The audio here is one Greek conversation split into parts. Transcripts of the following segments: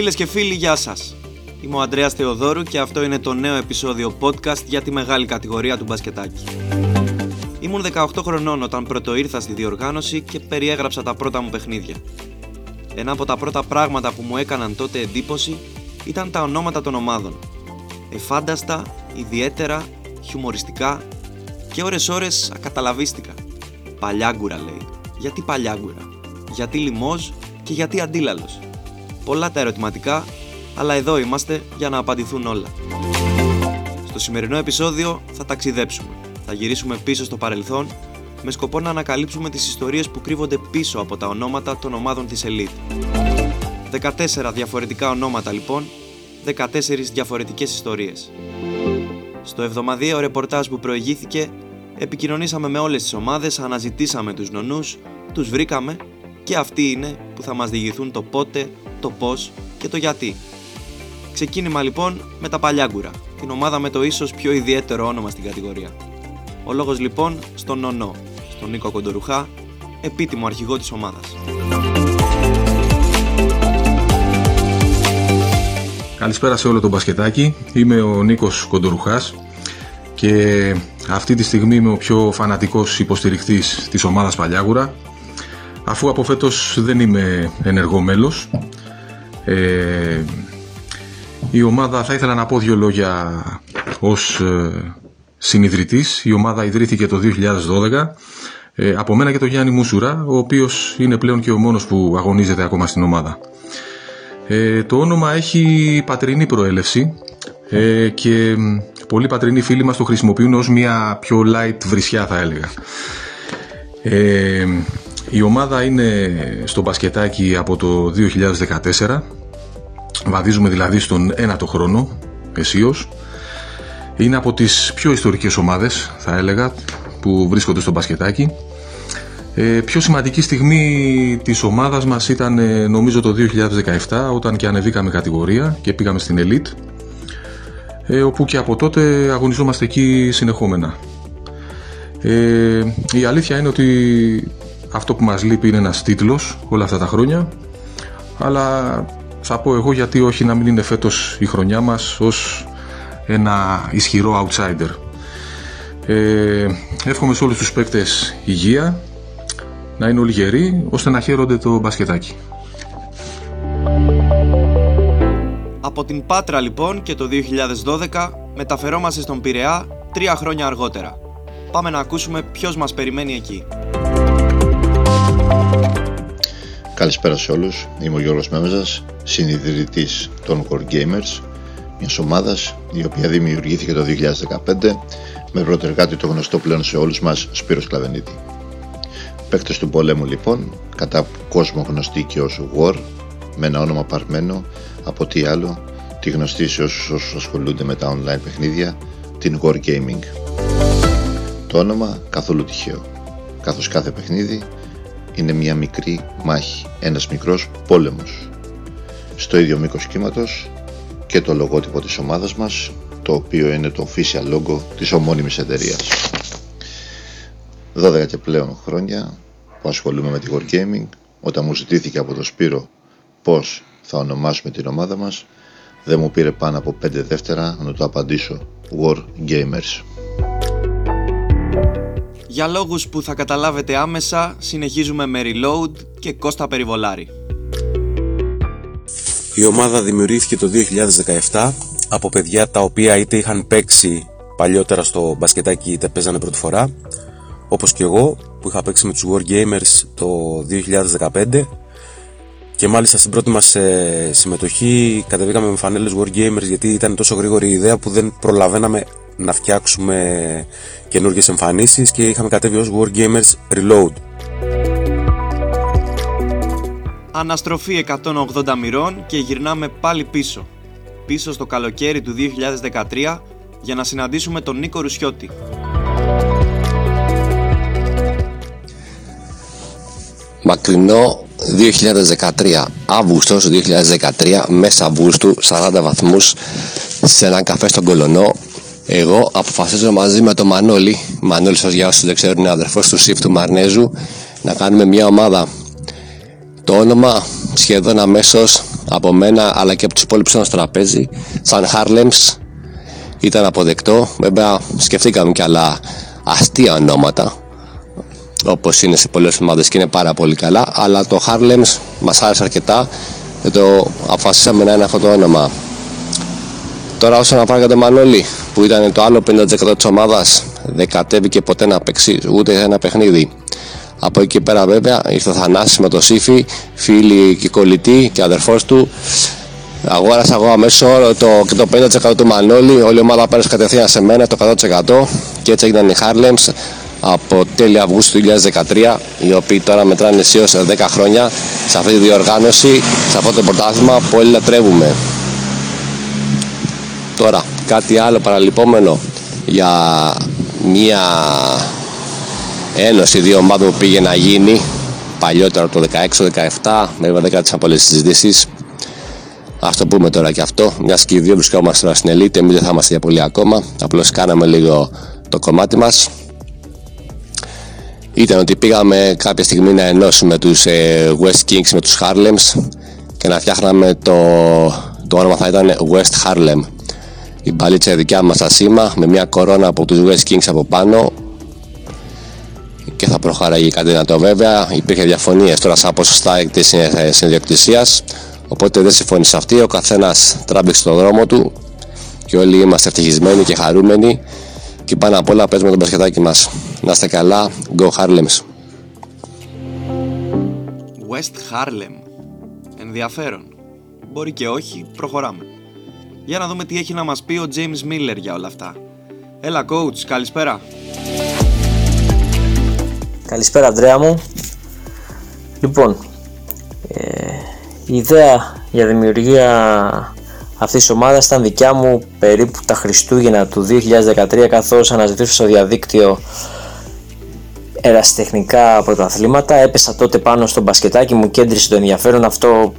Φίλες και φίλοι, γεια σας. Είμαι ο Ανδρέας Θεοδόρου και αυτό είναι το νέο επεισόδιο podcast για τη μεγάλη κατηγορία του μπασκετάκι. Ήμουν 18 χρονών όταν πρώτο ήρθα στη διοργάνωση και περιέγραψα τα πρώτα μου παιχνίδια. Ένα από τα πρώτα πράγματα που μου έκαναν τότε εντύπωση ήταν τα ονόματα των ομάδων. Εφάνταστα, ιδιαίτερα, χιουμοριστικά και ώρες ώρες ακαταλαβίστηκα. Παλιάγκουρα λέει. Γιατί παλιάγκουρα; Γιατί λιμόζ και γιατί αντίλαλος; Πολλά τα ερωτηματικά, αλλά εδώ είμαστε για να απαντηθούν όλα. Στο σημερινό επεισόδιο θα ταξιδέψουμε. Θα γυρίσουμε πίσω στο παρελθόν με σκοπό να ανακαλύψουμε τις ιστορίες που κρύβονται πίσω από τα ονόματα των ομάδων της Elite. 14 διαφορετικά ονόματα λοιπόν, 14 διαφορετικές ιστορίες. Στο εβδομαδιαίο ρεπορτάζ που προηγήθηκε, επικοινωνήσαμε με όλες τις ομάδες, αναζητήσαμε τους νονούς, τους βρήκαμε και αυτοί είναι που θα μας διηγηθούν το πότε, το πώς και το γιατί. Ξεκίνημα λοιπόν με τα Παλιάγκουρα, την ομάδα με το ίσως πιο ιδιαίτερο όνομα στην κατηγορία. Ο λόγος λοιπόν στον Νονό, στον Νίκο Κοντορουχά, επίτιμο αρχηγό της ομάδας. Καλησπέρα σε όλο το μπασκετάκι. Είμαι ο Νίκος Κοντορουχάς και αυτή τη στιγμή είμαι ο πιο φανατικός υποστηρικτής της ομάδας Παλιάγουρα αφού από φέτος δεν είμαι ενεργό μέλος. Ε, η ομάδα θα ήθελα να πω δύο λόγια ως ε, συνειδητής. Η ομάδα ιδρύθηκε το 2012 ε, από μένα και τον Γιάννη Μουσουρά, ο οποίος είναι πλέον και ο μόνος που αγωνίζεται ακόμα στην ομάδα. Ε, το όνομα έχει πατρινή προέλευση ε, και πολλοί πατρινοί φίλοι μας το χρησιμοποιούν ως μια πιο light βρισιά θα έλεγα. Ε, η ομάδα είναι στο μπασκετάκι από το 2014 βαδίζουμε δηλαδή στον ένατο χρόνο εσείως είναι από τις πιο ιστορικές ομάδες θα έλεγα που βρίσκονται στο μπασκετάκι. Ε, πιο σημαντική στιγμή της ομάδας μας ήταν ε, νομίζω το 2017 όταν και ανεβήκαμε κατηγορία και πήγαμε στην Elite ε, όπου και από τότε αγωνιζόμαστε εκεί συνεχόμενα. Ε, η αλήθεια είναι ότι αυτό που μας λείπει είναι ένας τίτλος όλα αυτά τα χρόνια αλλά θα πω εγώ γιατί όχι να μην είναι φέτος η χρονιά μας ως ένα ισχυρό outsider. Ε, εύχομαι σε όλους τους παίκτες υγεία να είναι όλοι γεροί ώστε να χαίρονται το μπασκετάκι. Από την Πάτρα λοιπόν και το 2012 μεταφερόμαστε στον Πειραιά τρία χρόνια αργότερα. Πάμε να ακούσουμε ποιος μας περιμένει εκεί. Καλησπέρα σε όλους, είμαι ο Γιώργος Μέμεζας, συνειδητής των Core Gamers, μιας ομάδας η οποία δημιουργήθηκε το 2015 με πρωτεργάτη το γνωστό πλέον σε όλους μας Σπύρος Κλαβενίτη. Παίκτες του πολέμου λοιπόν, κατά κόσμο γνωστή και ως War, με ένα όνομα παρμένο από τι άλλο, τη γνωστή σε όσους, όσους ασχολούνται με τα online παιχνίδια, την War Gaming. Το όνομα καθόλου τυχαίο, καθώς κάθε παιχνίδι είναι μια μικρή μάχη, ένας μικρός πόλεμος. Στο ίδιο μήκος κύματος και το λογότυπο της ομάδας μας, το οποίο είναι το official logo της ομώνυμης εταιρείας. 12 και πλέον χρόνια που ασχολούμαι με τη Wargaming, όταν μου ζητήθηκε από το Σπύρο πώς θα ονομάσουμε την ομάδα μας, δεν μου πήρε πάνω από 5 δεύτερα να το απαντήσω War Gamers. Για λόγους που θα καταλάβετε άμεσα, συνεχίζουμε με Reload και Κώστα Περιβολάρη. Η ομάδα δημιουργήθηκε το 2017 από παιδιά τα οποία είτε είχαν παίξει παλιότερα στο μπασκετάκι είτε παίζανε πρώτη φορά όπως και εγώ που είχα παίξει με τους Wargamers το 2015 και μάλιστα στην πρώτη μας ε, συμμετοχή κατεβήκαμε με φανέλες Wargamers γιατί ήταν τόσο γρήγορη η ιδέα που δεν προλαβαίναμε να φτιάξουμε καινούργιες εμφανίσεις και είχαμε κατέβει ως Wargamers Reload. Αναστροφή 180 μοιρών και γυρνάμε πάλι πίσω. Πίσω στο καλοκαίρι του 2013 για να συναντήσουμε τον Νίκο Ρουσιώτη. Μακρινό 2013, Αύγουστος 2013, μέσα Αυγούστου, 40 βαθμούς, σε έναν καφέ στον Κολονό, εγώ αποφασίζω μαζί με τον Μανώλη, Μανώλη σας για όσους δεν ξέρουν είναι αδερφός του ΣΥΦ του Μαρνέζου, να κάνουμε μια ομάδα. Το όνομα σχεδόν αμέσως από μένα αλλά και από τους υπόλοιπους στο τραπέζι σαν Harlems ήταν αποδεκτό. Βέβαια σκεφτήκαμε και άλλα αστεία ονόματα όπως είναι σε πολλές ομάδες και είναι πάρα πολύ καλά αλλά το Harlems μας άρεσε αρκετά. Και το αποφασίσαμε να είναι αυτό το όνομα. Τώρα όσον αφορά για το Μανώλη που ήταν το άλλο 50% της ομάδας δεν κατέβηκε ποτέ να παίξει ούτε ένα παιχνίδι από εκεί πέρα βέβαια ήρθε ο Θανάσης με το Σύφη, φίλοι και κολλητοί και αδερφός του. Αγόρασα εγώ αμέσως το, και το 50% του Μανώλη, όλη η ομάδα πέρασε κατευθείαν σε μένα το 100% και έτσι έγιναν οι Harlems από τέλη Αυγούστου 2013 οι οποίοι τώρα μετράνε αισίως 10 χρόνια σε αυτή τη διοργάνωση, σε αυτό το πρωτάθλημα που όλοι λατρεύουμε. Τώρα, κάτι άλλο παραλυπόμενο για μια ένωση δύο ομάδων που πήγε να γίνει παλιότερα το 16-17 βέβαια δεν κράτησαν πολλές συζητήσεις ας το πούμε τώρα και αυτό μιας και οι δύο βρισκόμαστε τώρα στην Ελίτ εμείς δεν θα είμαστε για πολύ ακόμα απλώς κάναμε λίγο το κομμάτι μας. Ήταν ότι πήγαμε κάποια στιγμή να ενώσουμε τους ε, West Kings με τους Harlems και να φτιάχναμε το, το όνομα θα ήταν West Harlem η μπαλίτσα δικιά μας στα σήμα με μια κορώνα από τους West Kings από πάνω και θα προχωράει κάτι να το βέβαια. Υπήρχε διαφωνίες τώρα σαν ποσοστά της συνδιοκτησίας. Οπότε δεν συμφωνήσε αυτή. Ο καθένας τράμπηξε τον δρόμο του και όλοι είμαστε ευτυχισμένοι και χαρούμενοι. Και πάνω απ' όλα παίζουμε τον μπασκετάκι μας. Να είστε καλά. Go Harlems. West Harlem. Ενδιαφέρον. Μπορεί και όχι, προχωράμε. Για να δούμε τι έχει να μας πει ο James Miller για όλα αυτά. Έλα coach, καλησπέρα. Καλησπέρα Ανδρέα μου. Λοιπόν, ε, η ιδέα για δημιουργία αυτής της ομάδας ήταν δικιά μου περίπου τα Χριστούγεννα του 2013 καθώς αναζητούσα στο διαδίκτυο ερασιτεχνικά πρωταθλήματα. Έπεσα τότε πάνω στο μπασκετάκι μου, κέντρισε το ενδιαφέρον αυτό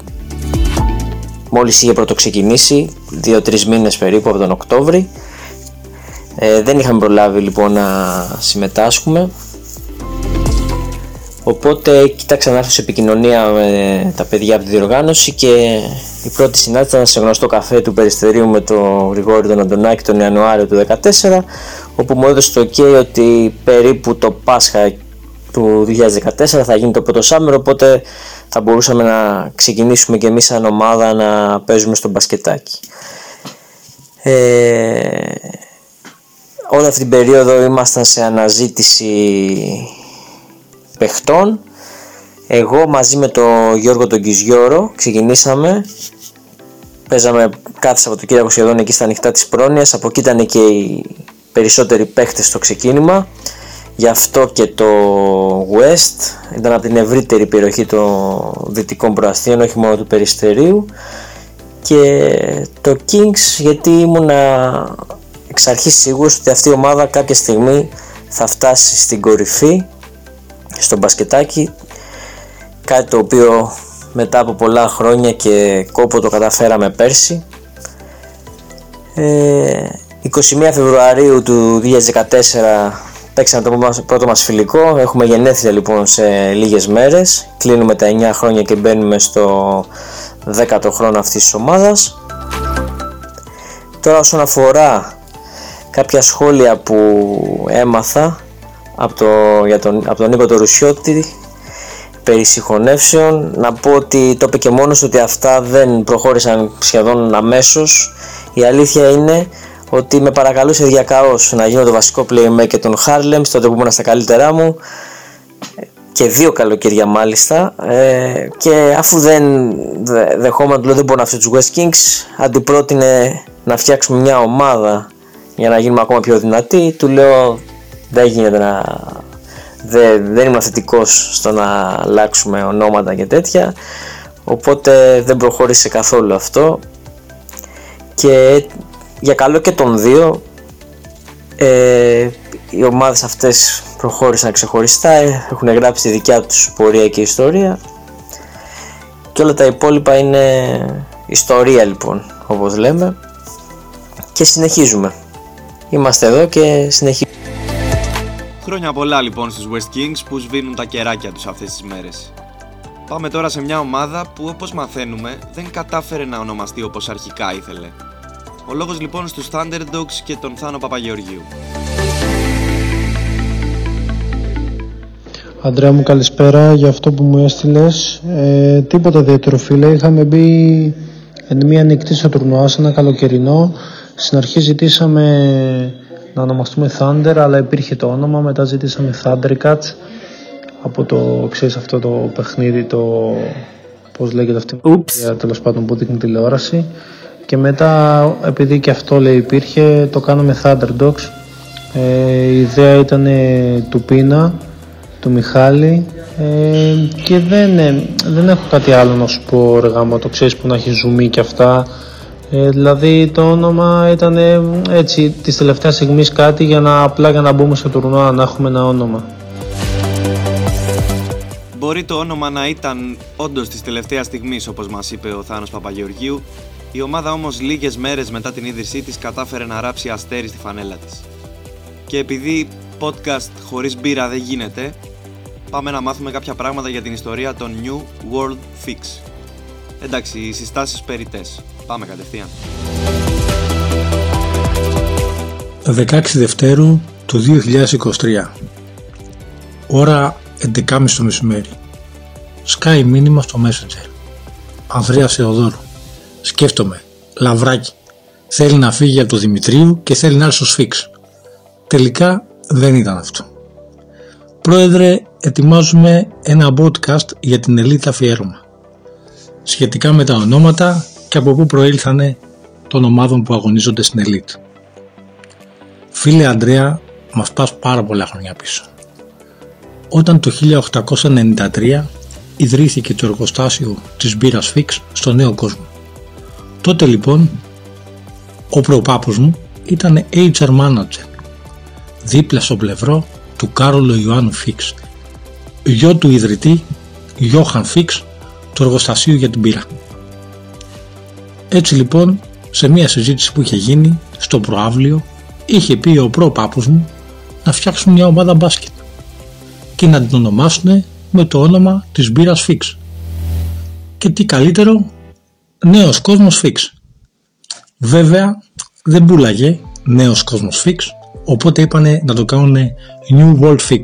μόλις είχε πρωτοξεκινήσει, 2-3 μήνες περίπου από τον Οκτώβρη. Ε, δεν είχαμε προλάβει λοιπόν να συμμετάσχουμε Οπότε κοίταξα να έρθω σε επικοινωνία με τα παιδιά από τη διοργάνωση και η πρώτη συνάντηση ήταν σε γνωστό καφέ του Περιστερίου με τον Γρηγόρη τον Αντωνάκη τον Ιανουάριο του 2014 όπου μου έδωσε το ok ότι περίπου το Πάσχα του 2014 θα γίνει το πρώτο σάμερο οπότε θα μπορούσαμε να ξεκινήσουμε και εμείς σαν ομάδα να παίζουμε στο μπασκετάκι. Ε, όλη αυτή την περίοδο ήμασταν σε αναζήτηση παιχτών. Εγώ μαζί με τον Γιώργο τον Κιζιώρο ξεκινήσαμε. Παίζαμε κάθε Σαββατοκύριακο σχεδόν εκεί στα ανοιχτά της πρόνοιας. Από εκεί ήταν και οι περισσότεροι παίχτες στο ξεκίνημα γι' αυτό και το West ήταν από την ευρύτερη περιοχή των δυτικών προαστίων όχι μόνο του Περιστερίου. Και το Kings γιατί ήμουνα εξ αρχής σίγουρος ότι αυτή η ομάδα κάποια στιγμή θα φτάσει στην κορυφή στο μπασκετάκι. Κάτι το οποίο μετά από πολλά χρόνια και κόπο το καταφέραμε πέρσι. Ε, 21 Φεβρουαρίου του 2014 παίξαμε το πρώτο μας φιλικό. Έχουμε γενέθλια λοιπόν σε λίγες μέρες. Κλείνουμε τα 9 χρόνια και μπαίνουμε στο 10ο χρόνο αυτής της ομάδας. Τώρα όσον αφορά κάποια σχόλια που έμαθα από, το, για τον, από τον Νίκο το Ρουσιώτη περί συγχωνεύσεων να πω ότι το είπε και μόνος ότι αυτά δεν προχώρησαν σχεδόν αμέσως. Η αλήθεια είναι ότι με παρακαλούσε διακαώς να γίνω το βασικό playmaker των Harlem τότε που ήμουν στα καλύτερά μου. Και δύο καλοκαίρια μάλιστα. Ε, και αφού δεν δεχόμουν δεν μπορώ να αφήσω τους West Kings αντιπρότεινε να φτιάξουμε μια ομάδα για να γίνουμε ακόμα πιο δυνατοί. Του λέω δεν γίνεται να... Δεν, δεν ήμουν θετικός στο να αλλάξουμε ονόματα και τέτοια. Οπότε δεν προχώρησε καθόλου αυτό. Και για καλό και των δύο ε, οι ομάδες αυτές προχώρησαν ξεχωριστά έχουν γράψει τη δικιά τους πορεία και ιστορία και όλα τα υπόλοιπα είναι ιστορία λοιπόν όπως λέμε και συνεχίζουμε είμαστε εδώ και συνεχίζουμε Χρόνια πολλά λοιπόν στους West Kings που σβήνουν τα κεράκια τους αυτές τις μέρες. Πάμε τώρα σε μια ομάδα που όπως μαθαίνουμε δεν κατάφερε να ονομαστεί όπως αρχικά ήθελε. Ο λόγος λοιπόν στους Thunderdogs και τον Θάνο Παπαγεωργίου. Αντρέα μου καλησπέρα για αυτό που μου έστειλες. Ε, τίποτα ιδιαίτερο φίλε. Είχαμε μπει εν μία νυχτή στο τουρνουά σε ένα καλοκαιρινό. Στην αρχή ζητήσαμε να ονομαστούμε Thunder αλλά υπήρχε το όνομα. Μετά ζητήσαμε Thundercats από το, ξέρεις αυτό το παιχνίδι το πώς λέγεται αυτή η τέλος πάντων που δείχνει τηλεόραση και μετά επειδή και αυτό λέει υπήρχε το κάναμε Thunderdogs ε, η ιδέα ήταν του Πίνα του Μιχάλη. Ε, και δεν, ε, δεν έχω κάτι άλλο να σου πω ρε γάμο, το ξέρεις που να έχεις ζουμί και αυτά. Ε, δηλαδή το όνομα ήταν έτσι της τελευταίας στιγμής κάτι για να απλά για να μπούμε στο τουρνουά να έχουμε ένα όνομα. Μπορεί το όνομα να ήταν όντως της τελευταίας στιγμής, όπως μας είπε ο Θάνος Παπαγεωργίου, η ομάδα όμως λίγες μέρες μετά την ίδρυσή της κατάφερε να ράψει αστέρι στη φανέλα της. Και επειδή podcast χωρίς μπύρα δεν γίνεται, πάμε να μάθουμε κάποια πράγματα για την ιστορία των New World Fix. Εντάξει, οι συστάσεις περιττές. Πάμε κατευθείαν. 16 Δευτέρου του 2023 Ώρα 11.30 το μεσημέρι Σκάει μήνυμα στο Messenger Ανδρέας Θεοδόρου Σκέφτομαι, λαβράκι Θέλει να φύγει από το Δημητρίου και θέλει να έρθει στο Σφίξ Τελικά δεν ήταν αυτό Πρόεδρε, ετοιμάζουμε ένα podcast για την Ελίτ αφιέρωμα σχετικά με τα ονόματα και από πού προήλθανε των ομάδων που αγωνίζονται στην Ελίτ. Φίλε Αντρέα, μας πας πάρα πολλά χρόνια πίσω. Όταν το 1893 ιδρύθηκε το εργοστάσιο της μπύρας Φίξ στο νέο κόσμο. Τότε λοιπόν ο προπάπους μου ήταν HR manager δίπλα στο πλευρό του Κάρολο Ιωάννου Φίξ γιο του ιδρυτή Γιώχαν Φίξ του εργοστασίου για την πύρα. Έτσι λοιπόν σε μια συζήτηση που είχε γίνει στο προάβλιο είχε πει ο προπάπους μου να φτιάξουν μια ομάδα μπάσκετ και να την ονομάσουν με το όνομα της μπύρας Fix. Και τι καλύτερο, νέος κόσμος Fix. Βέβαια δεν πουλάγε νέος κόσμος Fix, οπότε είπανε να το κάνουν New World Fix.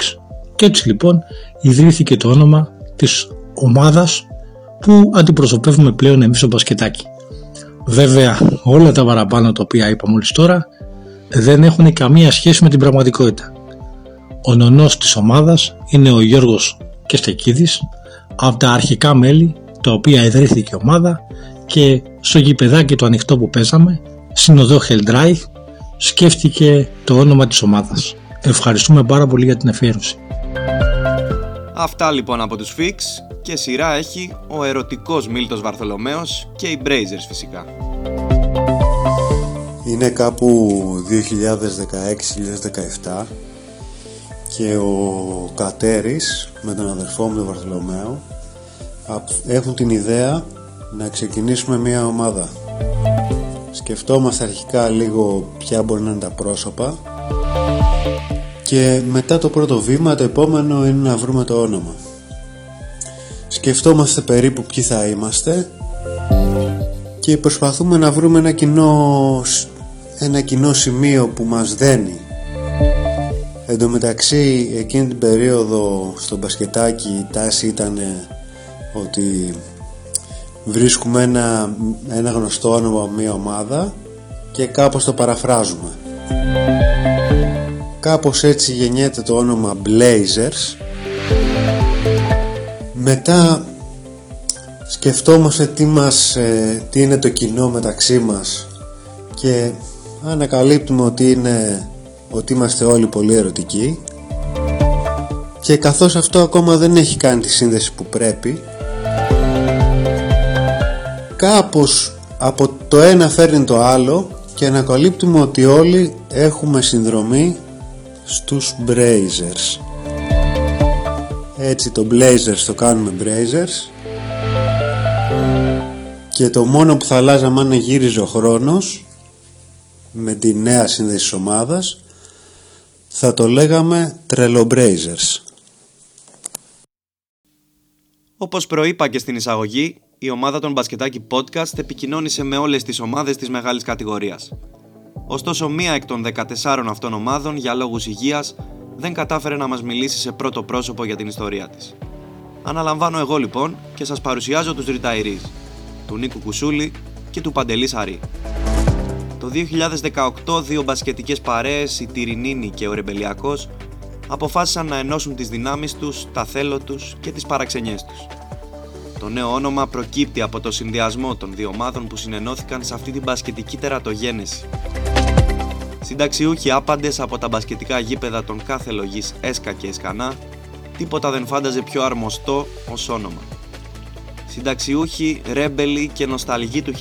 Και έτσι λοιπόν ιδρύθηκε το όνομα της ομάδας που αντιπροσωπεύουμε πλέον εμείς στο μπασκετάκι. Βέβαια όλα τα παραπάνω τα οποία είπα μόλις τώρα δεν έχουν καμία σχέση με την πραγματικότητα. Ο νονός της ομάδας είναι ο Γιώργος Κεστεκίδης από τα αρχικά μέλη τα οποία ιδρύθηκε η ομάδα και στο γηπεδάκι το ανοιχτό που παίζαμε συνοδό Χελντράιχ σκέφτηκε το όνομα της ομάδας. Ευχαριστούμε πάρα πολύ για την αφιέρωση. Αυτά λοιπόν από τους Fix και σειρά έχει ο ερωτικός Μίλτος Βαρθολομέος και οι Brazers φυσικά. Είναι κάπου 2016-2017 και ο Κατέρης με τον αδερφό μου τον Βαρθολομαίο έχουν την ιδέα να ξεκινήσουμε μια ομάδα. Σκεφτόμαστε αρχικά λίγο ποια μπορεί να είναι τα πρόσωπα και μετά το πρώτο βήμα το επόμενο είναι να βρούμε το όνομα. Σκεφτόμαστε περίπου ποιοι θα είμαστε και προσπαθούμε να βρούμε ένα κοινό, ένα κοινό σημείο που μας δένει Εν τω μεταξύ εκείνη την περίοδο στο μπασκετάκι η τάση ήταν ότι βρίσκουμε ένα, ένα γνωστό όνομα μια ομάδα και κάπως το παραφράζουμε. Κάπως έτσι γεννιέται το όνομα Blazers μετά σκεφτόμαστε τι, μας, ε, τι είναι το κοινό μεταξύ μας και ανακαλύπτουμε ότι είναι ότι είμαστε όλοι πολύ ερωτικοί και καθώς αυτό ακόμα δεν έχει κάνει τη σύνδεση που πρέπει κάπως από το ένα φέρνει το άλλο και ανακαλύπτουμε ότι όλοι έχουμε συνδρομή στους Brazers έτσι το Blazers το κάνουμε Brazers και το μόνο που θα αλλάζαμε αν γύριζε ο χρόνος με τη νέα σύνδεση της ομάδας θα το λέγαμε τρελομπρέιζερς. Όπως προείπα και στην εισαγωγή, η ομάδα των Μπασκετάκι Podcast επικοινώνησε με όλες τις ομάδες της μεγάλης κατηγορίας. Ωστόσο, μία εκ των 14 αυτών ομάδων, για λόγους υγείας, δεν κατάφερε να μας μιλήσει σε πρώτο πρόσωπο για την ιστορία της. Αναλαμβάνω εγώ λοιπόν και σας παρουσιάζω τους Ριταϊρείς, του Νίκου Κουσούλη και του Παντελής Σαρή. Το 2018 δύο μπασκετικές παρέες, η Τυρινίνη και ο Ρεμπελιακός, αποφάσισαν να ενώσουν τις δυνάμεις τους, τα θέλω τους και τις παραξενιές τους. Το νέο όνομα προκύπτει από το συνδυασμό των δύο ομάδων που συνενώθηκαν σε αυτή την μπασκετική τερατογένεση. Συνταξιούχοι άπαντες από τα μπασκετικά γήπεδα των κάθε λογής Έσκα και Εσκανά, τίποτα δεν φάνταζε πιο αρμοστό ως όνομα. Συνταξιούχοι, ρέμπελοι και νοσταλγοί του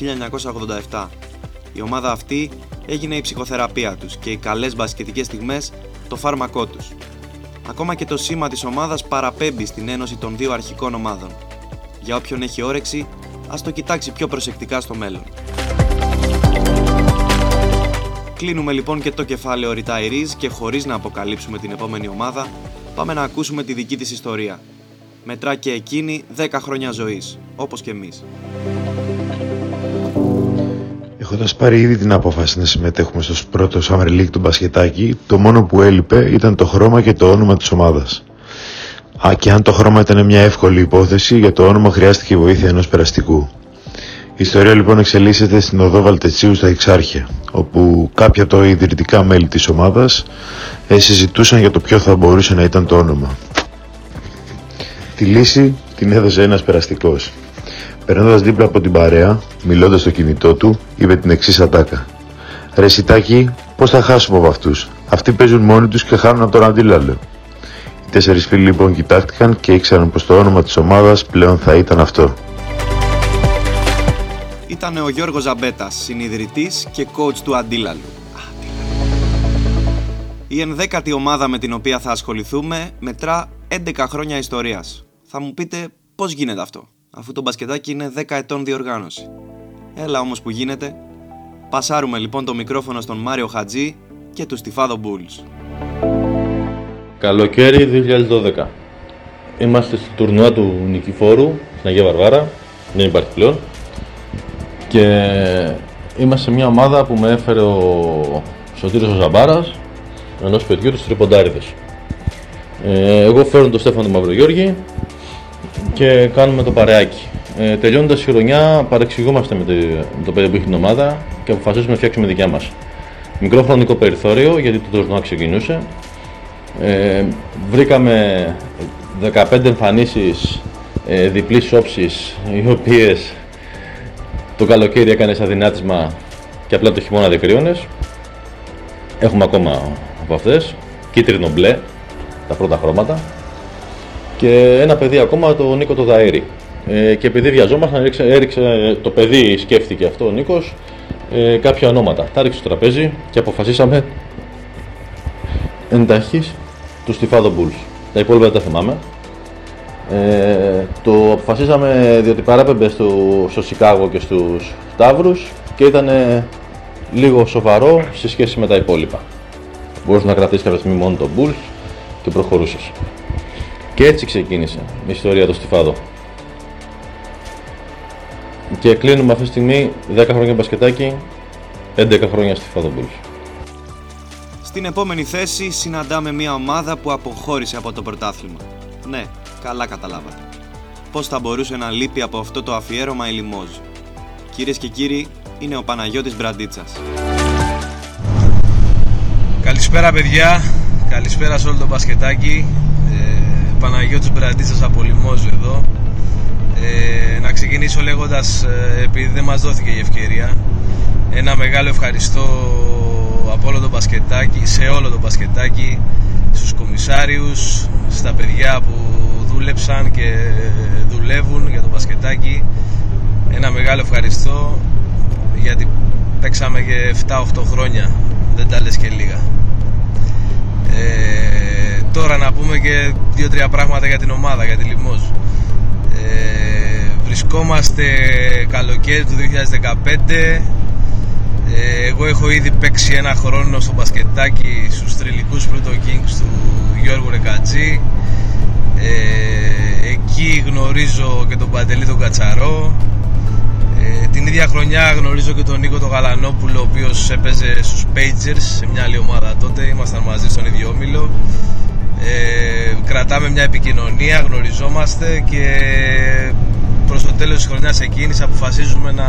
1987. Η ομάδα αυτή έγινε η ψυχοθεραπεία τους και οι καλές μπασκετικές στιγμές το φάρμακό τους. Ακόμα και το σήμα της ομάδας παραπέμπει στην ένωση των δύο αρχικών ομάδων. Για όποιον έχει όρεξη, ας το κοιτάξει πιο προσεκτικά στο μέλλον. Κλείνουμε λοιπόν και το κεφάλαιο Retirees και χωρίς να αποκαλύψουμε την επόμενη ομάδα, πάμε να ακούσουμε τη δική της ιστορία. Μετρά και εκείνη 10 χρόνια ζωής, όπως και εμείς. Έχοντας πάρει ήδη την απόφαση να συμμετέχουμε στο πρώτο Summer League του μπασκετάκι, το μόνο που έλειπε ήταν το χρώμα και το όνομα της ομάδας. Α, και αν το χρώμα ήταν μια εύκολη υπόθεση, για το όνομα χρειάστηκε η βοήθεια ενός περαστικού. Η ιστορία λοιπόν εξελίσσεται στην οδό Βαλτετσίου στα Εξάρχεια, όπου κάποια από τα ιδρυτικά μέλη της ομάδας ε, συζητούσαν για το ποιο θα μπορούσε να ήταν το όνομα. Τη λύση την έδωσε ένας περαστικός. Περνώντας δίπλα από την παρέα, μιλώντας στο κινητό του, είπε την εξής ατάκα. «Ρε Σιτάκη, πώς θα χάσουμε από αυτούς; Αυτοί παίζουν μόνοι τους και χάνουν από τον αντίλαλο». Οι τέσσερις φίλοι λοιπόν κοιτάχτηκαν και ήξεραν πως το όνομα της ομάδας πλέον θα ήταν αυτό. Ήταν ο Γιώργος Ζαμπέτας, συνειδητής και coach του Αντίλαλου. Η ενδέκατη ομάδα με την οποία θα ασχοληθούμε μετρά 11 χρόνια ιστορίας. Θα μου πείτε πώς γίνεται αυτό, αφού το μπασκετάκι είναι 10 ετών διοργάνωση. Έλα όμως που γίνεται. Πασάρουμε λοιπόν το μικρόφωνο στον Μάριο Χατζή και του Στιφάδο Bulls. Καλοκαίρι 2012. Είμαστε στο τουρνουά του Νικηφόρου, στην Αγία Βαρβάρα, δεν υπάρχει πλέον. Και είμαστε σε μια ομάδα που με έφερε ο Σωτήρος ο Ζαμπάρας, ενός παιδιού τους Τριποντάριδες. Ε, εγώ φέρνω τον Στέφανο Μαυρογιώργη και κάνουμε το παρεάκι. Ε, Τελειώνοντας η χρονιά, παρεξηγούμαστε με το, με το παιδί που έχει την ομάδα και αποφασίζουμε να φτιάξουμε δικιά μας. Μικρό χρονικό περιθώριο γιατί το τουρνουά ξεκινούσε. Ε, βρήκαμε 15 εμφανίσεις ε, διπλής όψης οι οποίες το καλοκαίρι έκανες σαν δυνάτισμα και απλά το χειμώνα δεκρύωνες. Έχουμε ακόμα από αυτές. Κίτρινο μπλε, τα πρώτα χρώματα. Και ένα παιδί ακόμα, το Νίκο το Δαέρη. Ε, και επειδή βιαζόμασταν, έριξε, έριξε, το παιδί σκέφτηκε αυτό ο Νίκος ε, κάποια ονόματα. Τα ρίξε στο τραπέζι και αποφασίσαμε εντάχεις του Στιφάδο Bulls. Τα υπόλοιπα δεν τα θυμάμαι. Ε, το αποφασίσαμε διότι παράπεμπε στο, στο Σικάγο και στους Ταύρους και ήταν λίγο σοβαρό σε σχέση με τα υπόλοιπα. Μπορούσε να κρατήσεις κάποια στιγμή μόνο τον Bulls και προχωρούσες. Και έτσι ξεκίνησε η ιστορία του Στιφάδο. Και κλείνουμε αυτή τη στιγμή 10 χρόνια μπασκετάκι, 11 χρόνια Στιφάδο Bulls. Στην επόμενη θέση συναντάμε μια ομάδα που αποχώρησε από το πρωτάθλημα. Ναι, καλά καταλάβατε. Πώς θα μπορούσε να λείπει από αυτό το αφιέρωμα η Λιμόζ. Κυρίες και κύριοι, είναι ο Παναγιώτης Μπραντίτσας. Καλησπέρα παιδιά, καλησπέρα σε όλο το μπασκετάκι. Ε, Παναγιώτης Μπραντίτσας από Λιμόζ εδώ. Ε, να ξεκινήσω λέγοντας, ε, επειδή δεν μας δόθηκε η ευκαιρία, ένα μεγάλο ευχαριστώ από όλο το μπασκετάκι, σε όλο το μπασκετάκι, στους κομισάριους, στα παιδιά που δούλεψαν και δουλεύουν για το μπασκετάκι. Ένα μεγάλο ευχαριστώ γιατί παίξαμε και 7-8 χρόνια, δεν τα λες και λίγα. Ε, τώρα να πούμε και 2-3 πράγματα για την ομάδα, για τη Λιμόζ. Ε, βρισκόμαστε καλοκαίρι του 2015 ε, εγώ έχω ήδη παίξει ένα χρόνο στο μπασκετάκι στους τριλικούς Pluto Kings του Γιώργου Ρεκατζή. Ε, εκεί γνωρίζω και τον Παντελή τον Κατσαρό. Ε, την ίδια χρονιά γνωρίζω και τον Νίκο τον Γαλανόπουλο ο οποίος έπαιζε στους Pagers σε μια άλλη ομάδα τότε. Ήμασταν μαζί στον ίδιο όμιλο. Ε, κρατάμε μια επικοινωνία, γνωριζόμαστε και προς το τέλος της χρονιάς εκείνης αποφασίζουμε να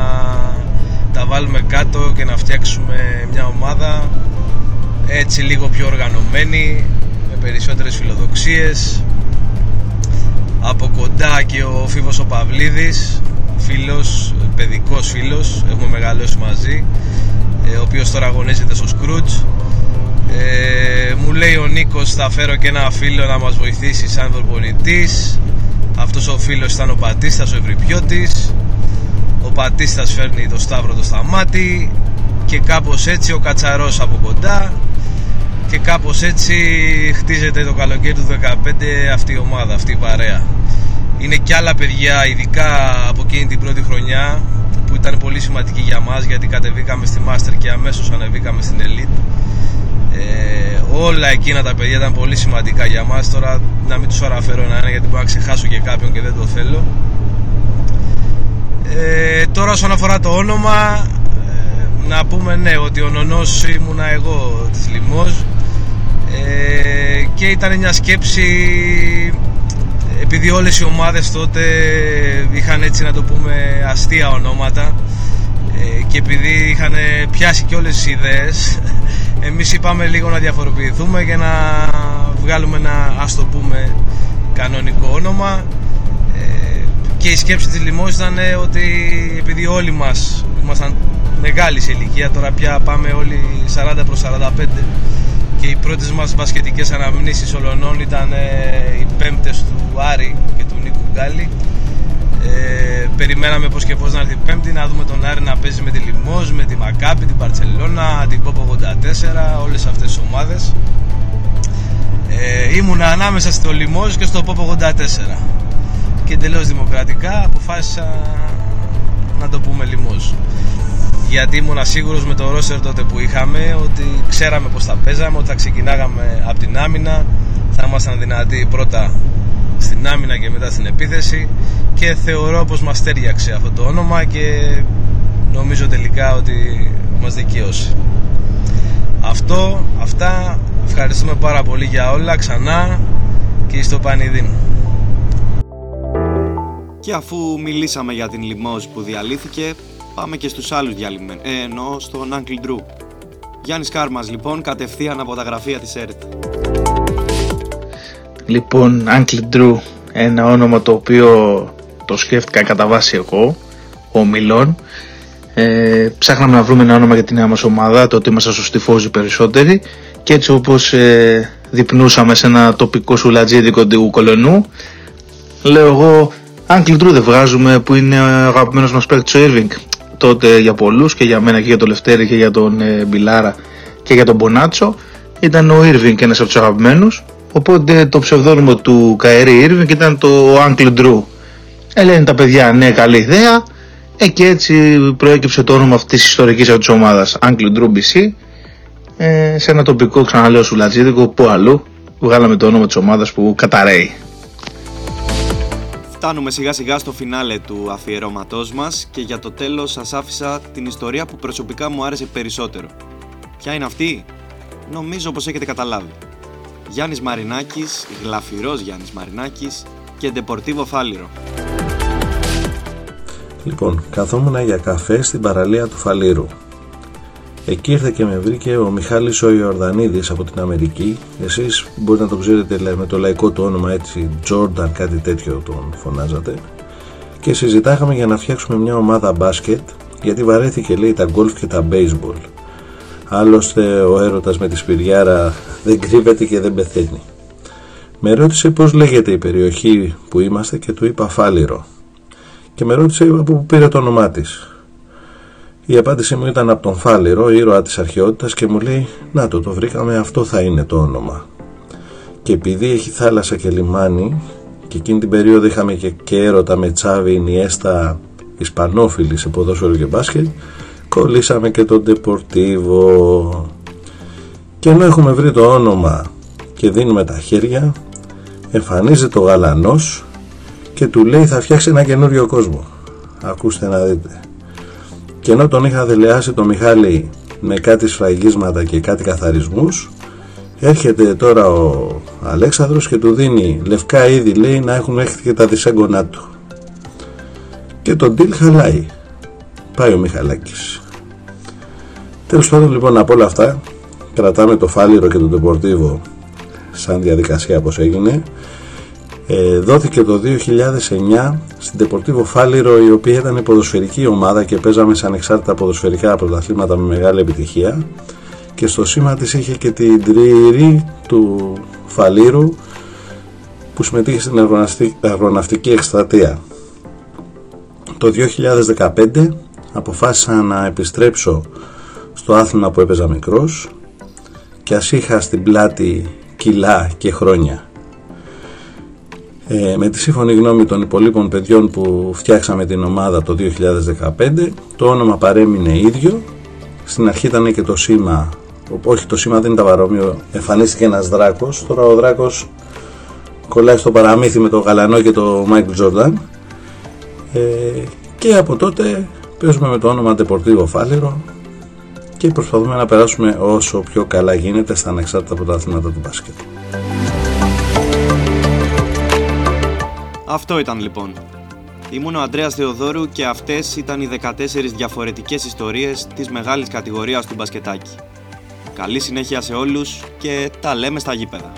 τα βάλουμε κάτω και να φτιάξουμε μια ομάδα έτσι λίγο πιο οργανωμένη με περισσότερες φιλοδοξίες. Από κοντά και ο Φίβος ο Παυλίδης φίλος, παιδικός φίλος έχουμε μεγαλώσει μαζί ε, ο οποίος τώρα αγωνίζεται στο Σκρούτζ. Ε, μου λέει ο Νίκος θα φέρω και ένα φίλο να μας βοηθήσει σαν προπονητής. Αυτός ο φίλος ήταν ο Πατίστας ο Ευρυπιώτης ο Πατίστας φέρνει το Σταύρο το Σταμάτη και κάπως έτσι ο Κατσαρός από κοντά και κάπως έτσι χτίζεται το καλοκαίρι του 2015 αυτή η ομάδα, αυτή η παρέα. Είναι και άλλα παιδιά ειδικά από εκείνη την πρώτη χρονιά που ήταν πολύ σημαντική για μας γιατί κατεβήκαμε στη Master και αμέσως ανεβήκαμε στην Elite. Ε, όλα εκείνα τα παιδιά ήταν πολύ σημαντικά για μας. Τώρα να μην τους αναφέρω ένα-ένα γιατί μπορώ να ξεχάσω και κάποιον και δεν το θέλω ε, τώρα όσον αφορά το όνομα ε, να πούμε ναι ότι ο νονός ήμουνα εγώ της Λιμός. Ε, και ήταν μια σκέψη επειδή όλες οι ομάδες τότε είχαν έτσι να το πούμε αστεία ονόματα ε, και επειδή είχαν πιάσει και όλες τις ιδέες εμείς είπαμε λίγο να διαφοροποιηθούμε και να βγάλουμε ένα ας το πούμε κανονικό όνομα. Ε, και η σκέψη της Λιμός ήταν ότι επειδή όλοι μας ήμασταν μεγάλη σε ηλικία τώρα πια πάμε όλοι 40 προς 45 και οι πρώτες μας μπασκετικές αναμνήσεις ολονών ήταν ε, οι πέμπτες του Άρη και του Νίκου Γκάλη ε, περιμέναμε πως και πως να έρθει η Πέμπτη να δούμε τον Άρη να παίζει με τη Λιμός, με τη Μακάπη, την Παρτσελώνα, την Πόπο 84, όλες αυτές τις ομάδες. Ε, ήμουν ανάμεσα στο Λιμός και στο Πόπο 84 και εντελώς δημοκρατικά αποφάσισα να το πούμε Λιμός γιατί ήμουν σίγουρος με το ρόσερ τότε που είχαμε ότι ξέραμε πως θα παίζαμε, ότι θα ξεκινάγαμε από την άμυνα θα ήμασταν δυνατοί πρώτα στην άμυνα και μετά στην επίθεση και θεωρώ πως μας τέριαξε αυτό το όνομα και νομίζω τελικά ότι μας δικαίωσε. Αυτό, αυτά ευχαριστούμε πάρα πολύ για όλα ξανά και στο πανιδί και αφού μιλήσαμε για την λιμός που διαλύθηκε πάμε και στους άλλους διαλυμένους ε, εννοώ στον Uncle Drew. Γιάννης Κάρμας λοιπόν κατευθείαν από τα γραφεία της ΕΡΤ. Λοιπόν, Uncle Drew, ένα όνομα το οποίο το σκέφτηκα κατά βάση εγώ, ο Μιλών. Ε, ψάχναμε να βρούμε ένα όνομα για την νέα μας ομάδα, τότε ήμασταν στο Στιφόζι περισσότεροι. Και έτσι όπως ε, διπνούσαμε σε ένα τοπικό σουλατζίδικο του Κολονού, λέω εγώ, Uncle Drew δεν βγάζουμε που είναι ο αγαπημένος μας παίκτης ο Irving. Τότε για πολλούς και για μένα και για τον Λευτέρη και για τον ε, Μπιλάρα και για τον Μπονάτσο ήταν ο Irving ένας από τους αγαπημένους Οπότε το ψευδόνυμο του Καερή Irving ήταν το Uncle Drew. Ε, λένε τα παιδιά, ναι, καλή ιδέα. Ε, και έτσι προέκυψε το όνομα αυτής της ιστορικής της ομάδας, Uncle Drew BC. Ε, σε ένα τοπικό, ξαναλέω, σουλατζίδικο, που αλλού βγάλαμε το όνομα της ομάδας που καταραίει. Φτάνουμε σιγά σιγά στο φινάλε του αφιερώματός μας και για το τέλος σας άφησα την ιστορία που προσωπικά μου άρεσε περισσότερο. Ποια είναι αυτή; Νομίζω πως έχετε καταλάβει. Γιάννης Μαρινάκης, γλαφυρός Γιάννης Μαρινάκης και Ντεπορτίβο Φάλιρο. Λοιπόν, καθόμουν για καφέ στην παραλία του Φαλήρου. Εκεί ήρθε και με βρήκε ο Μιχάλης ο Ιορδανίδης από την Αμερική. Εσείς μπορείτε να το ξέρετε με το λαϊκό του όνομα έτσι, Jordan κάτι τέτοιο τον φωνάζατε. Και συζητάγαμε για να φτιάξουμε μια ομάδα μπάσκετ γιατί βαρέθηκε λέει τα γκολφ και τα baseball. Άλλωστε ο έρωτας με τη σπυριάρα δεν κρύβεται και δεν πεθαίνει. Με ρώτησε πώς λέγεται η περιοχή που είμαστε και του είπα Φάληρο. Και με ρώτησε από πού πήρε το όνομά της. Η απάντησή μου ήταν από τον Φάληρο, ήρωα της αρχαιότητας και μου λέει «Να το, το βρήκαμε, αυτό θα είναι το όνομα». Και επειδή έχει θάλασσα και λιμάνι και εκείνη την περίοδο είχαμε και, και έρωτα με Τσάβη, Ινιέστα, Ισπανόφιλοι σε ποδόσφαιρο και μπάσκετ, κολλήσαμε και τον Deportivo και ενώ έχουμε βρει το όνομα και δίνουμε τα χέρια εμφανίζεται ο γαλανός και του λέει θα φτιάξει ένα καινούριο κόσμο. Ακούστε να δείτε. Και ενώ τον είχα δελεάσει το Μιχάλη με κάτι σφραγίσματα και κάτι καθαρισμούς έρχεται τώρα ο Αλέξανδρος και του δίνει λευκά είδη λέει να έχουν μέχρι και τα δισέγγονά του. Και τον deal χαλάει. Πάει ο Μιχαλάκης. Τέλος πάντων λοιπόν από όλα αυτά κρατάμε το Φάληρο και το Τεπορτίβο σαν διαδικασία πως έγινε ε, δόθηκε το 2009 στην Τεπορτίβο Φάληρο η οποία ήταν ποδοσφαιρική ομάδα και παίζαμε σε ανεξάρτητα ποδοσφαιρικά πρωταθλήματα με μεγάλη επιτυχία και στο σήμα της είχε και την τριήρη του Φαλήρου που συμμετείχε στην αγροναυτική εκστρατεία. Το 2015 αποφάσισα να επιστρέψω στο άθλημα που έπαιζα μικρός και ας είχα στην πλάτη κιλά και χρόνια. Ε, με τη σύμφωνη γνώμη των υπολείπων παιδιών που φτιάξαμε την ομάδα το 2015 το όνομα παρέμεινε ίδιο. Στην αρχή ήταν και το σήμα όχι το σήμα δεν ήταν παρόμοιο. Εμφανίστηκε ένας δράκος. Τώρα ο δράκος κολλάει στο παραμύθι με το γαλανό και το Μάικλ Τζόρνταν. Ε, και από τότε παίζουμε με το όνομα Deportivo Φάληρο και προσπαθούμε να περάσουμε όσο πιο καλά γίνεται στα ανεξάρτητα πρωταθλήματα του μπάσκετ. Αυτό ήταν λοιπόν. Ήμουν ο Αντρέας Θεοδόρου και αυτές ήταν οι 14 διαφορετικές ιστορίες της μεγάλης κατηγορίας του μπασκετάκι. Καλή συνέχεια σε όλους και τα λέμε στα γήπεδα.